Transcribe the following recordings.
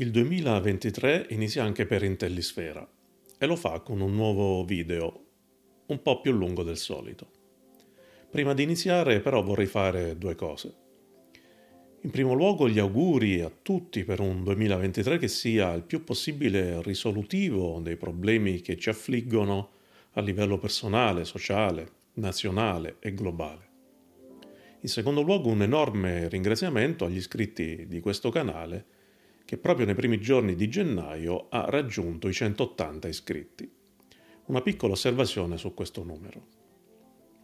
Il 2023 inizia anche per Intellisfera e lo fa con un nuovo video un po' più lungo del solito. Prima di iniziare però vorrei fare due cose. In primo luogo gli auguri a tutti per un 2023 che sia il più possibile risolutivo dei problemi che ci affliggono a livello personale, sociale, nazionale e globale. In secondo luogo un enorme ringraziamento agli iscritti di questo canale che proprio nei primi giorni di gennaio ha raggiunto i 180 iscritti. Una piccola osservazione su questo numero.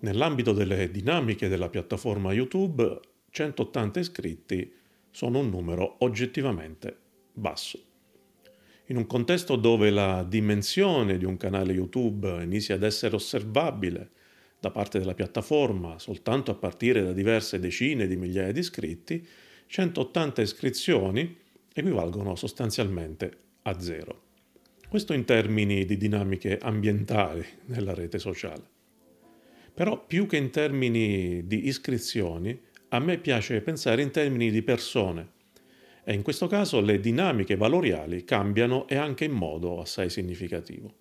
Nell'ambito delle dinamiche della piattaforma YouTube, 180 iscritti sono un numero oggettivamente basso. In un contesto dove la dimensione di un canale YouTube inizia ad essere osservabile da parte della piattaforma soltanto a partire da diverse decine di migliaia di iscritti, 180 iscrizioni equivalgono sostanzialmente a zero. Questo in termini di dinamiche ambientali nella rete sociale. Però più che in termini di iscrizioni, a me piace pensare in termini di persone e in questo caso le dinamiche valoriali cambiano e anche in modo assai significativo.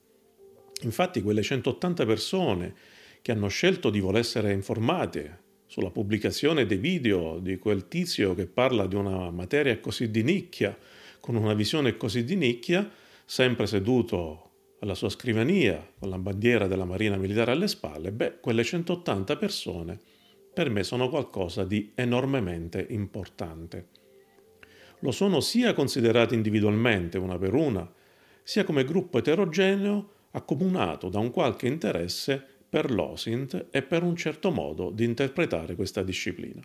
Infatti quelle 180 persone che hanno scelto di voler essere informate sulla pubblicazione dei video di quel tizio che parla di una materia così di nicchia, con una visione così di nicchia, sempre seduto alla sua scrivania con la bandiera della Marina Militare alle spalle, beh, quelle 180 persone per me sono qualcosa di enormemente importante. Lo sono sia considerati individualmente una per una, sia come gruppo eterogeneo accomunato da un qualche interesse per l'OSINT e per un certo modo di interpretare questa disciplina.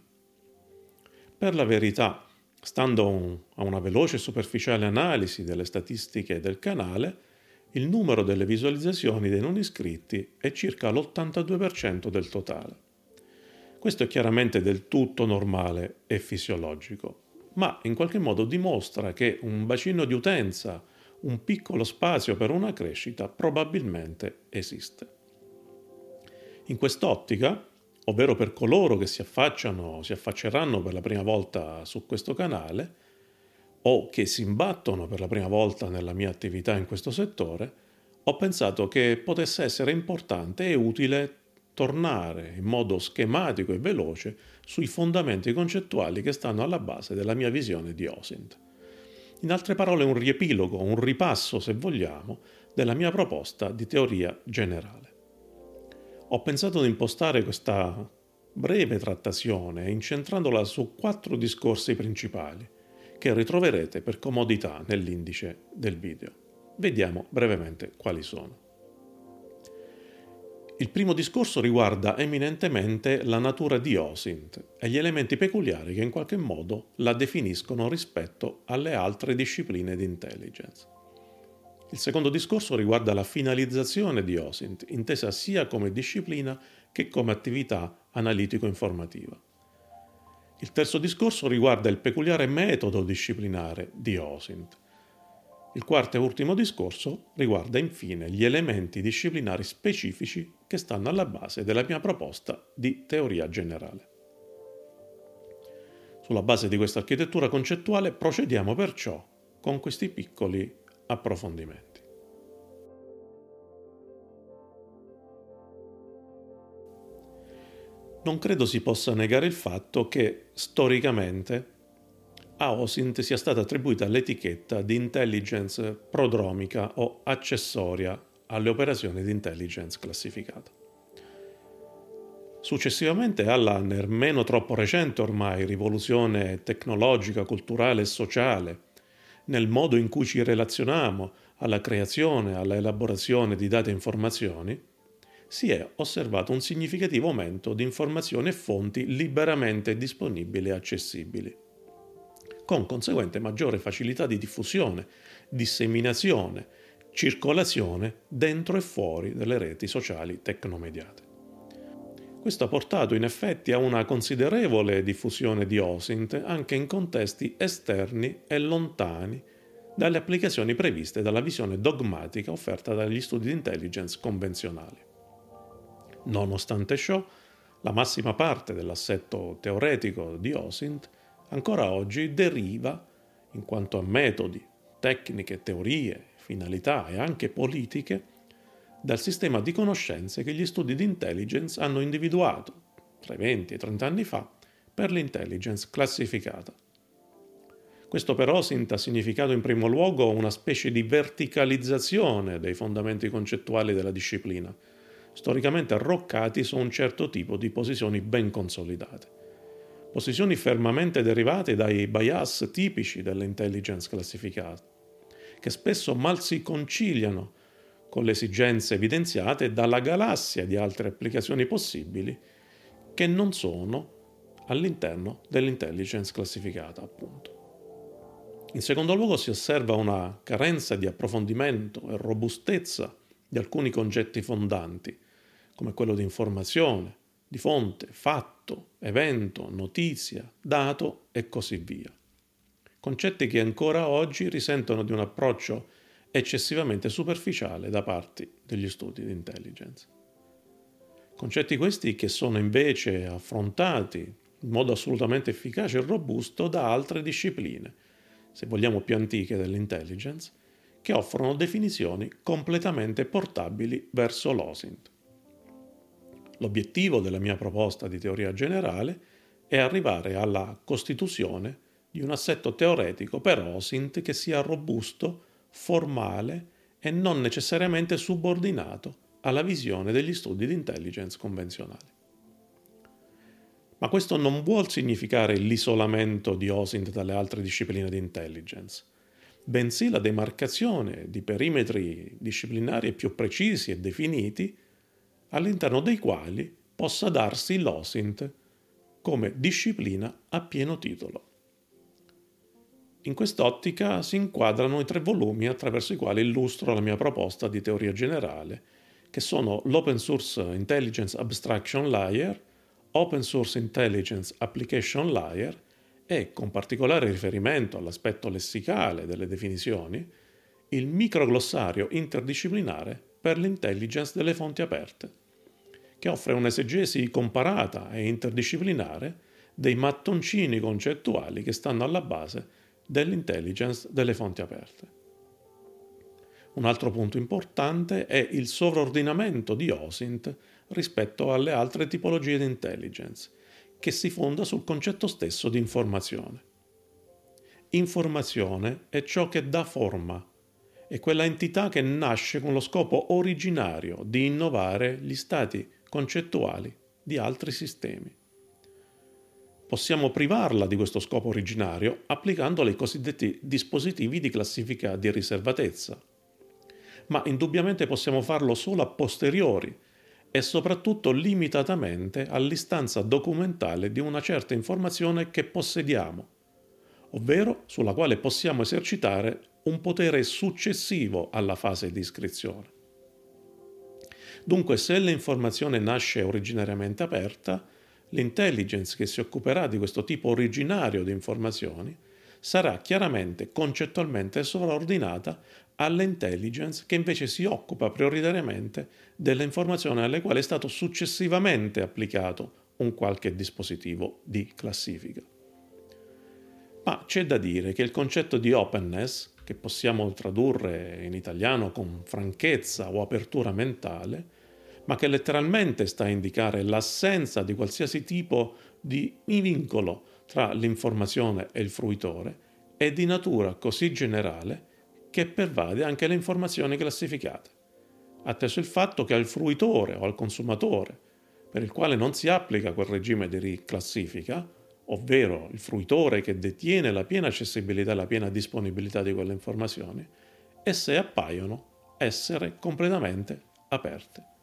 Per la verità, stando a una veloce e superficiale analisi delle statistiche del canale, il numero delle visualizzazioni dei non iscritti è circa l'82% del totale. Questo è chiaramente del tutto normale e fisiologico, ma in qualche modo dimostra che un bacino di utenza, un piccolo spazio per una crescita probabilmente esiste. In quest'ottica, ovvero per coloro che si affacciano, si affacceranno per la prima volta su questo canale, o che si imbattono per la prima volta nella mia attività in questo settore, ho pensato che potesse essere importante e utile tornare in modo schematico e veloce sui fondamenti concettuali che stanno alla base della mia visione di OSINT. In altre parole, un riepilogo, un ripasso, se vogliamo, della mia proposta di teoria generale ho pensato di impostare questa breve trattazione incentrandola su quattro discorsi principali che ritroverete per comodità nell'indice del video. Vediamo brevemente quali sono. Il primo discorso riguarda eminentemente la natura di OSINT e gli elementi peculiari che in qualche modo la definiscono rispetto alle altre discipline di intelligence. Il secondo discorso riguarda la finalizzazione di OSINT, intesa sia come disciplina che come attività analitico-informativa. Il terzo discorso riguarda il peculiare metodo disciplinare di OSINT. Il quarto e ultimo discorso riguarda infine gli elementi disciplinari specifici che stanno alla base della mia proposta di teoria generale. Sulla base di questa architettura concettuale procediamo perciò con questi piccoli approfondimenti. Non credo si possa negare il fatto che, storicamente, a OSINT sia stata attribuita l'etichetta di intelligence prodromica o accessoria alle operazioni di intelligence classificata. Successivamente alla nemmeno troppo recente ormai rivoluzione tecnologica, culturale e sociale nel modo in cui ci relazioniamo alla creazione, alla elaborazione di dati e informazioni, si è osservato un significativo aumento di informazioni e fonti liberamente disponibili e accessibili, con conseguente maggiore facilità di diffusione, disseminazione, circolazione dentro e fuori delle reti sociali tecnomediate. Questo ha portato in effetti a una considerevole diffusione di OSINT anche in contesti esterni e lontani dalle applicazioni previste dalla visione dogmatica offerta dagli studi di intelligence convenzionali. Nonostante ciò, la massima parte dell'assetto teoretico di OSINT ancora oggi deriva, in quanto a metodi, tecniche, teorie, finalità e anche politiche dal sistema di conoscenze che gli studi di intelligence hanno individuato tra i 20 e i 30 anni fa per l'intelligence classificata. Questo per OSINT ha significato in primo luogo una specie di verticalizzazione dei fondamenti concettuali della disciplina, storicamente arroccati su un certo tipo di posizioni ben consolidate. Posizioni fermamente derivate dai bias tipici dell'intelligence classificata, che spesso mal si conciliano con le esigenze evidenziate dalla galassia di altre applicazioni possibili che non sono all'interno dell'intelligence classificata, appunto. In secondo luogo si osserva una carenza di approfondimento e robustezza di alcuni concetti fondanti, come quello di informazione, di fonte, fatto, evento, notizia, dato e così via. Concetti che ancora oggi risentono di un approccio eccessivamente superficiale da parte degli studi di intelligence. Concetti questi che sono invece affrontati in modo assolutamente efficace e robusto da altre discipline, se vogliamo più antiche dell'intelligence, che offrono definizioni completamente portabili verso l'OSINT. L'obiettivo della mia proposta di teoria generale è arrivare alla costituzione di un assetto teoretico per OSINT che sia robusto, formale e non necessariamente subordinato alla visione degli studi di intelligence convenzionali. Ma questo non vuol significare l'isolamento di OSINT dalle altre discipline di intelligence, bensì la demarcazione di perimetri disciplinari più precisi e definiti all'interno dei quali possa darsi l'OSINT come disciplina a pieno titolo. In quest'ottica si inquadrano i tre volumi attraverso i quali illustro la mia proposta di teoria generale, che sono l'Open Source Intelligence Abstraction Layer, Open Source Intelligence Application Layer e, con particolare riferimento all'aspetto lessicale delle definizioni, il microglossario interdisciplinare per l'intelligence delle fonti aperte, che offre un'esegesi comparata e interdisciplinare dei mattoncini concettuali che stanno alla base dell'intelligence delle fonti aperte. Un altro punto importante è il sovraordinamento di OSINT rispetto alle altre tipologie di intelligence, che si fonda sul concetto stesso di informazione. Informazione è ciò che dà forma, è quella entità che nasce con lo scopo originario di innovare gli stati concettuali di altri sistemi. Possiamo privarla di questo scopo originario applicandole ai cosiddetti dispositivi di classifica di riservatezza, ma indubbiamente possiamo farlo solo a posteriori, e soprattutto limitatamente all'istanza documentale di una certa informazione che possediamo, ovvero sulla quale possiamo esercitare un potere successivo alla fase di iscrizione. Dunque, se l'informazione nasce originariamente aperta, l'intelligence che si occuperà di questo tipo originario di informazioni sarà chiaramente concettualmente sovraordinata all'intelligence che invece si occupa prioritariamente delle informazioni alle quali è stato successivamente applicato un qualche dispositivo di classifica. Ma c'è da dire che il concetto di openness, che possiamo tradurre in italiano con franchezza o apertura mentale, ma che letteralmente sta a indicare l'assenza di qualsiasi tipo di vincolo tra l'informazione e il fruitore, è di natura così generale che pervade anche le informazioni classificate, atteso il fatto che al fruitore o al consumatore, per il quale non si applica quel regime di riclassifica, ovvero il fruitore che detiene la piena accessibilità e la piena disponibilità di quelle informazioni, esse appaiono essere completamente aperte,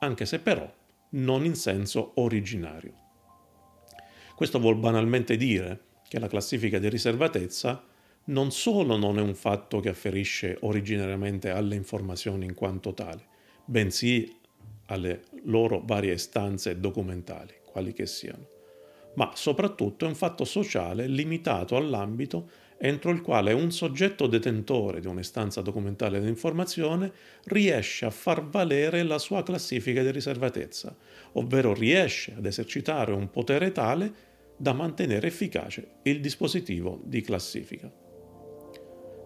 anche se però non in senso originario. Questo vuol banalmente dire che la classifica di riservatezza non solo non è un fatto che afferisce originariamente alle informazioni in quanto tali, bensì alle loro varie istanze documentali, quali che siano, ma soprattutto è un fatto sociale limitato all'ambito entro il quale un soggetto detentore di un'istanza documentale di informazione riesce a far valere la sua classifica di riservatezza, ovvero riesce ad esercitare un potere tale da mantenere efficace il dispositivo di classifica.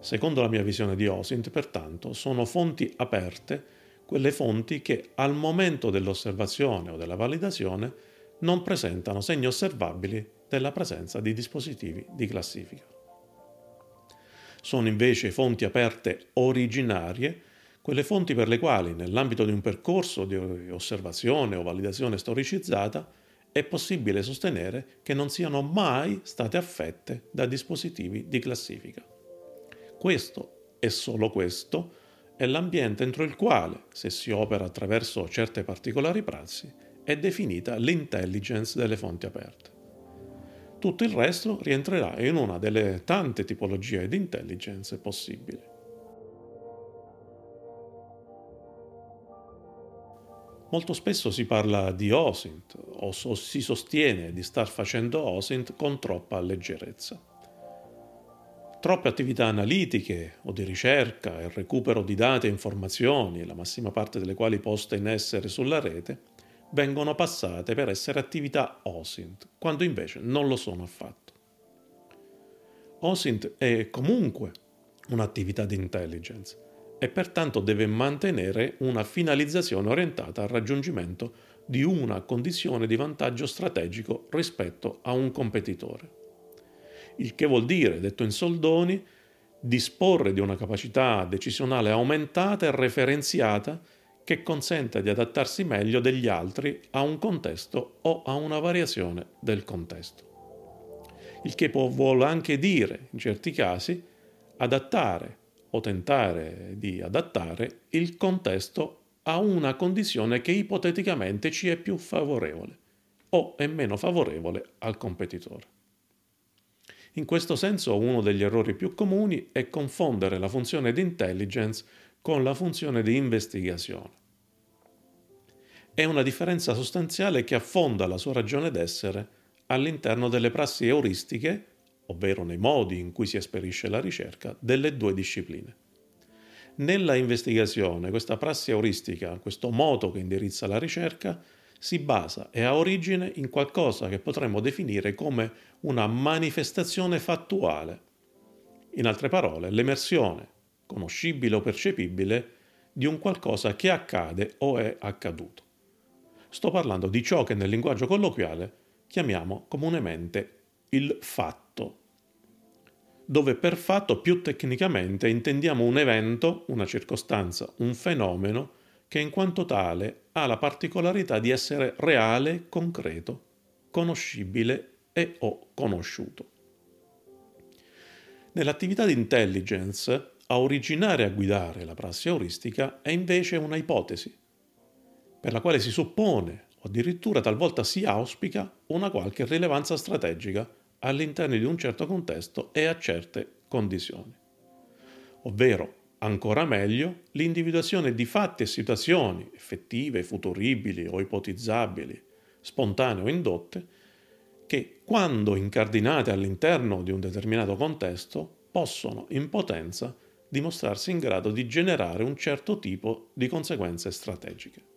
Secondo la mia visione di OSINT, pertanto, sono fonti aperte quelle fonti che al momento dell'osservazione o della validazione non presentano segni osservabili della presenza di dispositivi di classifica. Sono invece fonti aperte originarie quelle fonti per le quali, nell'ambito di un percorso di osservazione o validazione storicizzata, è possibile sostenere che non siano mai state affette da dispositivi di classifica. Questo e solo questo è l'ambiente entro il quale, se si opera attraverso certe particolari prassi, è definita l'intelligence delle fonti aperte. Tutto il resto rientrerà in una delle tante tipologie di intelligence possibili. Molto spesso si parla di OSINT o si sostiene di star facendo OSINT con troppa leggerezza. Troppe attività analitiche o di ricerca e recupero di dati e informazioni, la massima parte delle quali poste in essere sulla rete, vengono passate per essere attività OSINT, quando invece non lo sono affatto. OSINT è comunque un'attività di intelligence e pertanto deve mantenere una finalizzazione orientata al raggiungimento di una condizione di vantaggio strategico rispetto a un competitore. Il che vuol dire, detto in soldoni, disporre di una capacità decisionale aumentata e referenziata che consenta di adattarsi meglio degli altri a un contesto o a una variazione del contesto. Il che può, vuol anche dire, in certi casi, adattare o tentare di adattare il contesto a una condizione che ipoteticamente ci è più favorevole o è meno favorevole al competitore. In questo senso uno degli errori più comuni è confondere la funzione di intelligence con la funzione di investigazione. È una differenza sostanziale che affonda la sua ragione d'essere all'interno delle prassi euristiche, ovvero nei modi in cui si esperisce la ricerca, delle due discipline. Nella investigazione, questa prassi euristica, questo moto che indirizza la ricerca, si basa e ha origine in qualcosa che potremmo definire come una manifestazione fattuale. In altre parole, l'emersione, conoscibile o percepibile, di un qualcosa che accade o è accaduto. Sto parlando di ciò che nel linguaggio colloquiale chiamiamo comunemente il fatto, dove per fatto più tecnicamente intendiamo un evento, una circostanza, un fenomeno che in quanto tale ha la particolarità di essere reale, concreto, conoscibile e o conosciuto. Nell'attività di intelligence a originare e a guidare la prassi euristica è invece una ipotesi, per la quale si suppone o addirittura talvolta si auspica una qualche rilevanza strategica all'interno di un certo contesto e a certe condizioni. Ovvero, ancora meglio, l'individuazione di fatti e situazioni effettive, futuribili o ipotizzabili, spontanee o indotte, che, quando incardinate all'interno di un determinato contesto, possono in potenza dimostrarsi in grado di generare un certo tipo di conseguenze strategiche.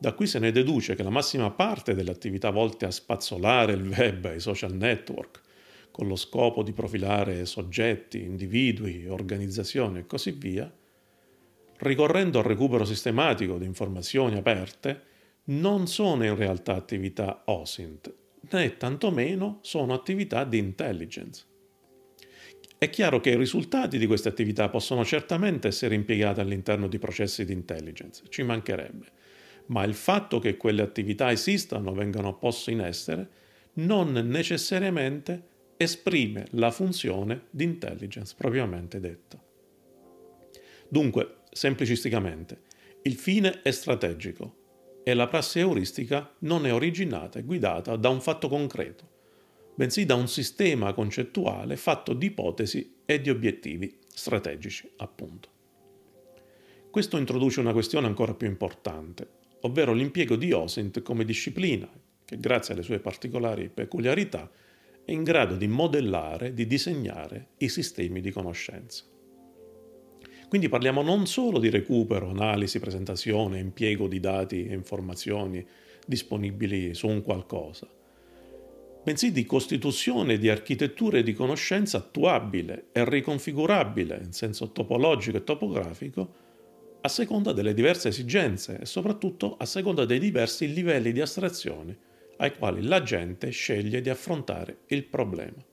Da qui se ne deduce che la massima parte delle attività volte a spazzolare il web e i social network, con lo scopo di profilare soggetti, individui, organizzazioni e così via, ricorrendo al recupero sistematico di informazioni aperte, non sono in realtà attività OSINT, né tantomeno sono attività di intelligence. È chiaro che i risultati di queste attività possono certamente essere impiegati all'interno di processi di intelligence, ci mancherebbe, ma il fatto che quelle attività esistano, vengano poste in essere, non necessariamente esprime la funzione di intelligence propriamente detta. Dunque, semplicisticamente, il fine è strategico e la prassi euristica non è originata e guidata da un fatto concreto, bensì da un sistema concettuale fatto di ipotesi e di obiettivi strategici, appunto. Questo introduce una questione ancora più importante, ovvero l'impiego di OSINT come disciplina, che grazie alle sue particolari peculiarità è in grado di modellare, di disegnare i sistemi di conoscenza. Quindi parliamo non solo di recupero, analisi, presentazione, impiego di dati e informazioni disponibili su un qualcosa, bensì di costituzione di architetture di conoscenza attuabile e riconfigurabile in senso topologico e topografico a seconda delle diverse esigenze e soprattutto a seconda dei diversi livelli di astrazione ai quali la gente sceglie di affrontare il problema.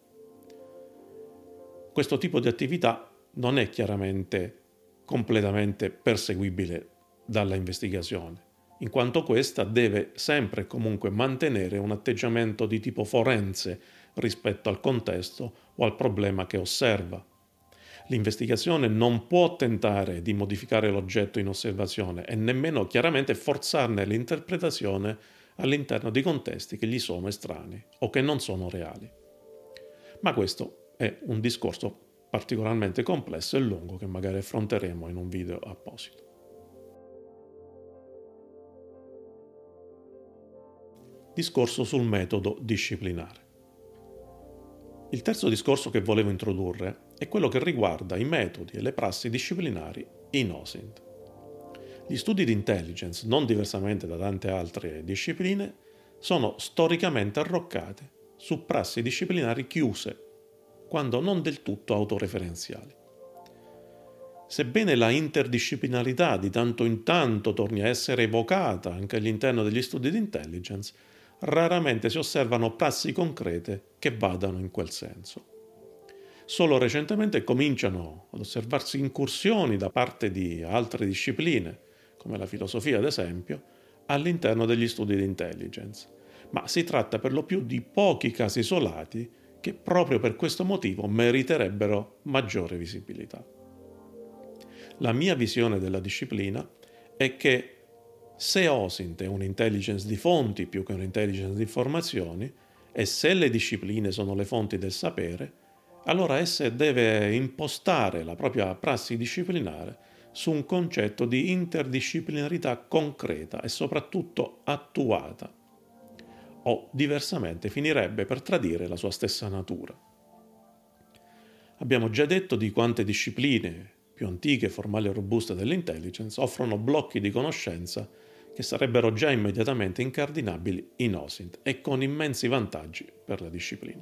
Questo tipo di attività non è chiaramente completamente perseguibile dalla investigazione, in quanto questa deve sempre e comunque mantenere un atteggiamento di tipo forense rispetto al contesto o al problema che osserva. L'investigazione non può tentare di modificare l'oggetto in osservazione e nemmeno chiaramente forzarne l'interpretazione all'interno di contesti che gli sono estranei o che non sono reali. Ma questo è un discorso particolarmente complesso e lungo che magari affronteremo in un video apposito. Discorso sul metodo disciplinare. Il terzo discorso che volevo introdurre è quello che riguarda i metodi e le prassi disciplinari in OSINT. Gli studi di intelligence, non diversamente da tante altre discipline, sono storicamente arroccati su prassi disciplinari chiuse, quando non del tutto autoreferenziali. Sebbene la interdisciplinarità di tanto in tanto torni a essere evocata anche all'interno degli studi di intelligence, raramente si osservano prassi concrete che vadano in quel senso. Solo recentemente cominciano ad osservarsi incursioni da parte di altre discipline, come la filosofia ad esempio, all'interno degli studi di intelligence, ma si tratta per lo più di pochi casi isolati che proprio per questo motivo meriterebbero maggiore visibilità. La mia visione della disciplina è che se OSINT è un'intelligence di fonti più che un'intelligence di informazioni, e se le discipline sono le fonti del sapere, allora essa deve impostare la propria prassi disciplinare su un concetto di interdisciplinarità concreta e soprattutto attuata, o diversamente finirebbe per tradire la sua stessa natura. Abbiamo già detto di quante discipline più antiche, formali e robuste dell'intelligence offrono blocchi di conoscenza che sarebbero già immediatamente incardinabili in OSINT e con immensi vantaggi per la disciplina.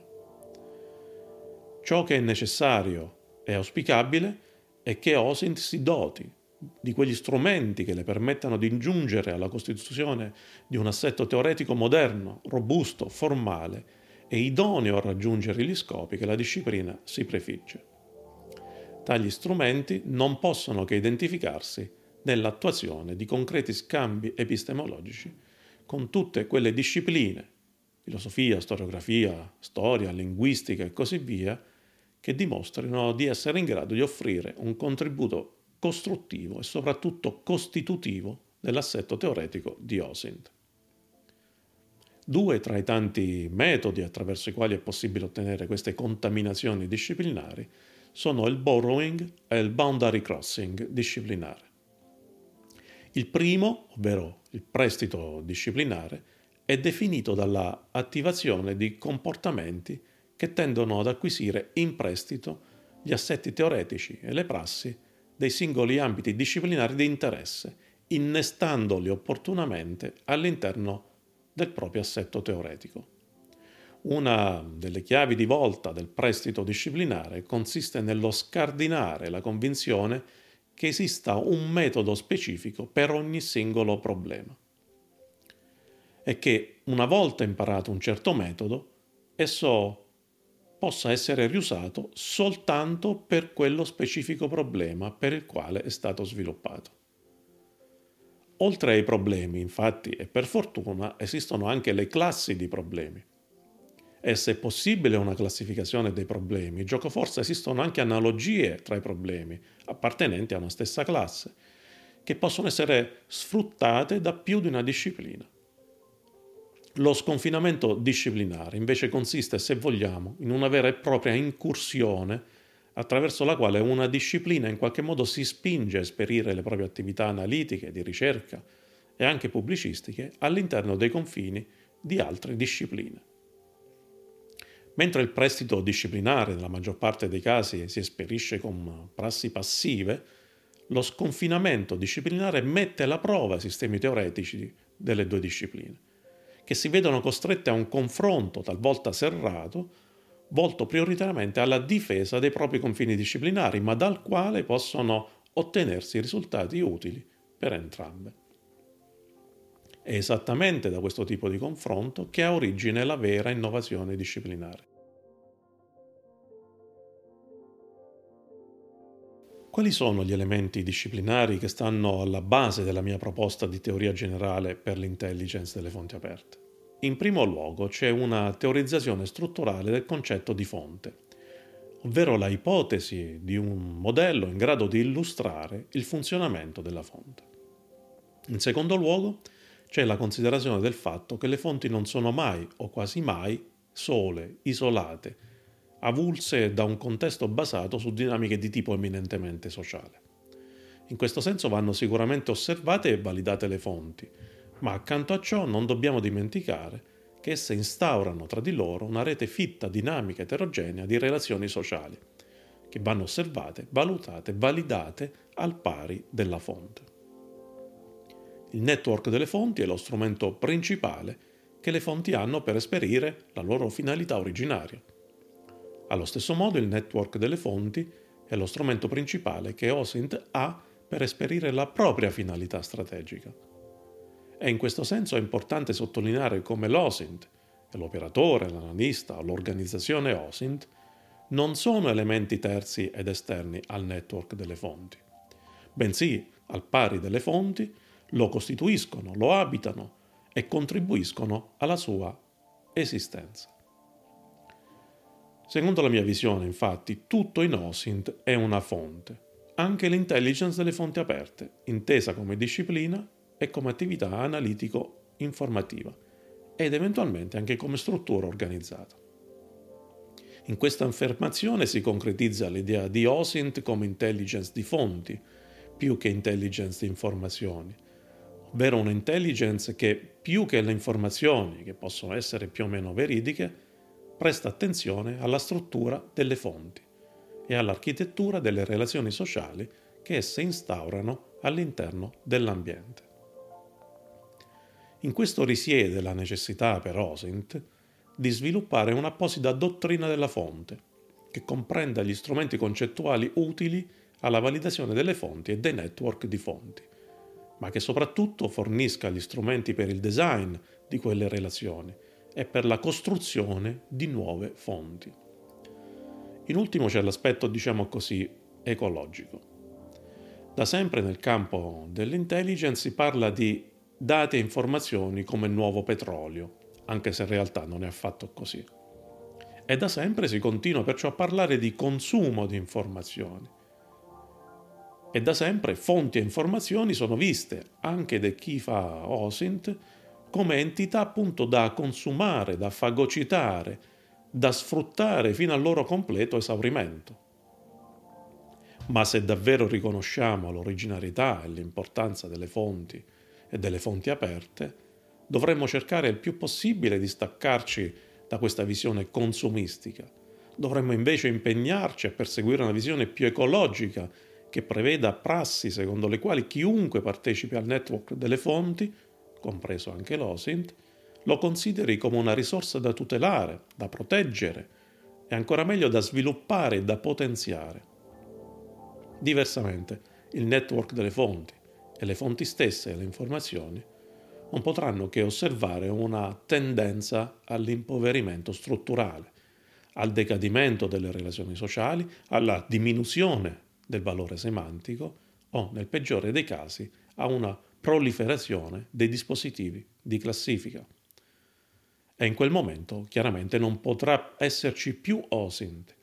Ciò che è necessario e auspicabile è che OSINT si doti di quegli strumenti che le permettano di giungere alla costituzione di un assetto teoretico moderno, robusto, formale e idoneo a raggiungere gli scopi che la disciplina si prefigge. Tali strumenti non possono che identificarsi nell'attuazione di concreti scambi epistemologici con tutte quelle discipline, filosofia, storiografia, storia, linguistica e così via, che dimostrino di essere in grado di offrire un contributo costruttivo e soprattutto costitutivo dell'assetto teoretico di OSINT. Due tra i tanti metodi attraverso i quali è possibile ottenere queste contaminazioni disciplinari sono il borrowing e il boundary crossing disciplinare. Il primo, ovvero il prestito disciplinare, è definito dalla attivazione di comportamenti che tendono ad acquisire in prestito gli assetti teoretici e le prassi dei singoli ambiti disciplinari di interesse, innestandoli opportunamente all'interno del proprio assetto teoretico. Una delle chiavi di volta del prestito disciplinare consiste nello scardinare la convinzione che esista un metodo specifico per ogni singolo problema e che una volta imparato un certo metodo, esso possa essere riusato soltanto per quello specifico problema per il quale è stato sviluppato. Oltre ai problemi, infatti, e per fortuna, esistono anche le classi di problemi e se è possibile una classificazione dei problemi, gioco forse esistono anche analogie tra i problemi appartenenti a una stessa classe, che possono essere sfruttate da più di una disciplina. Lo sconfinamento disciplinare invece consiste, se vogliamo, in una vera e propria incursione attraverso la quale una disciplina in qualche modo si spinge a esperire le proprie attività analitiche, di ricerca e anche pubblicistiche all'interno dei confini di altre discipline. Mentre il prestito disciplinare nella maggior parte dei casi si esperisce con prassi passive, lo sconfinamento disciplinare mette alla prova i sistemi teoretici delle due discipline, che si vedono costrette a un confronto talvolta serrato, volto prioritariamente alla difesa dei propri confini disciplinari, ma dal quale possono ottenersi risultati utili per entrambe. È esattamente da questo tipo di confronto che ha origine la vera innovazione disciplinare. Quali sono gli elementi disciplinari che stanno alla base della mia proposta di teoria generale per l'intelligence delle fonti aperte? In primo luogo c'è una teorizzazione strutturale del concetto di fonte, ovvero la ipotesi di un modello in grado di illustrare il funzionamento della fonte. In secondo luogo c'è la considerazione del fatto che le fonti non sono mai o quasi mai sole, isolate, avulse da un contesto basato su dinamiche di tipo eminentemente sociale. In questo senso vanno sicuramente osservate e validate le fonti, ma accanto a ciò non dobbiamo dimenticare che esse instaurano tra di loro una rete fitta, dinamica, eterogenea di relazioni sociali, che vanno osservate, valutate, validate al pari della fonte. Il network delle fonti è lo strumento principale che le fonti hanno per esperire la loro finalità originaria allo stesso modo il network delle fonti è lo strumento principale che OSINT ha per esperire la propria finalità strategica. E in questo senso è importante sottolineare come l'OSINT, l'operatore, l'analista o l'organizzazione OSINT, non sono elementi terzi ed esterni al network delle fonti, bensì, al pari delle fonti, lo costituiscono, lo abitano e contribuiscono alla sua esistenza. Secondo la mia visione, infatti, tutto in OSINT è una fonte, anche l'intelligence delle fonti aperte, intesa come disciplina e come attività analitico-informativa, ed eventualmente anche come struttura organizzata. In questa affermazione si concretizza l'idea di OSINT come intelligence di fonti, più che intelligence di informazioni, ovvero un'intelligence che, più che le informazioni, che possono essere più o meno veridiche, presta attenzione alla struttura delle fonti e all'architettura delle relazioni sociali che esse instaurano all'interno dell'ambiente. In questo risiede la necessità per OSINT di sviluppare un'apposita dottrina della fonte, che comprenda gli strumenti concettuali utili alla validazione delle fonti e dei network di fonti, ma che soprattutto fornisca gli strumenti per il design di quelle relazioni e per la costruzione di nuove fonti. In ultimo c'è l'aspetto, diciamo così, ecologico. Da sempre nel campo dell'intelligence si parla di dati e informazioni come nuovo petrolio, anche se in realtà non è affatto così. E da sempre si continua perciò a parlare di consumo di informazioni. E da sempre fonti e informazioni sono viste, anche da chi fa OSINT, come entità appunto da consumare, da fagocitare, da sfruttare fino al loro completo esaurimento. Ma se davvero riconosciamo l'originalità e l'importanza delle fonti e delle fonti aperte, dovremmo cercare il più possibile di staccarci da questa visione consumistica. Dovremmo invece impegnarci a perseguire una visione più ecologica che preveda prassi secondo le quali chiunque partecipi al network delle fonti compreso anche l'OSINT, lo consideri come una risorsa da tutelare, da proteggere e ancora meglio da sviluppare e da potenziare. Diversamente, il network delle fonti e le fonti stesse e le informazioni non potranno che osservare una tendenza all'impoverimento strutturale, al decadimento delle relazioni sociali, alla diminuzione del valore semantico o, nel peggiore dei casi, a una proliferazione dei dispositivi di classifica. E in quel momento chiaramente non potrà esserci più OSINT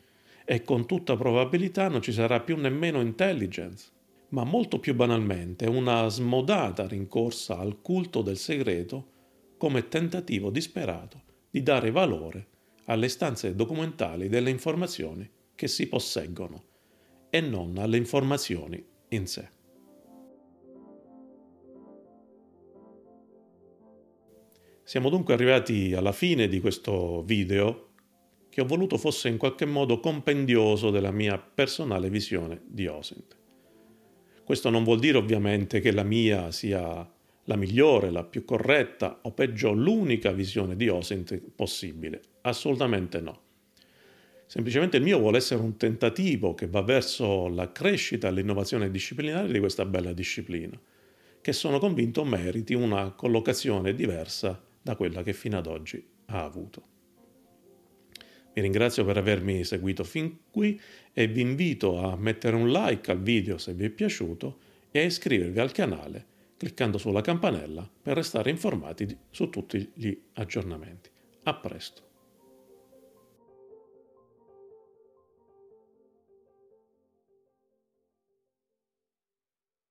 e con tutta probabilità non ci sarà più nemmeno intelligence, ma molto più banalmente una smodata rincorsa al culto del segreto come tentativo disperato di dare valore alle stanze documentali delle informazioni che si posseggono e non alle informazioni in sé. Siamo dunque arrivati alla fine di questo video che ho voluto fosse in qualche modo compendioso della mia personale visione di OSINT. Questo non vuol dire ovviamente che la mia sia la migliore, la più corretta o peggio l'unica visione di OSINT possibile. Assolutamente no. Semplicemente il mio vuole essere un tentativo che va verso la crescita e l'innovazione disciplinare di questa bella disciplina, che sono convinto meriti una collocazione diversa da quella che fino ad oggi ha avuto. Vi ringrazio per avermi seguito fin qui e vi invito a mettere un like al video se vi è piaciuto e a iscrivervi al canale cliccando sulla campanella per restare informati su tutti gli aggiornamenti. A presto!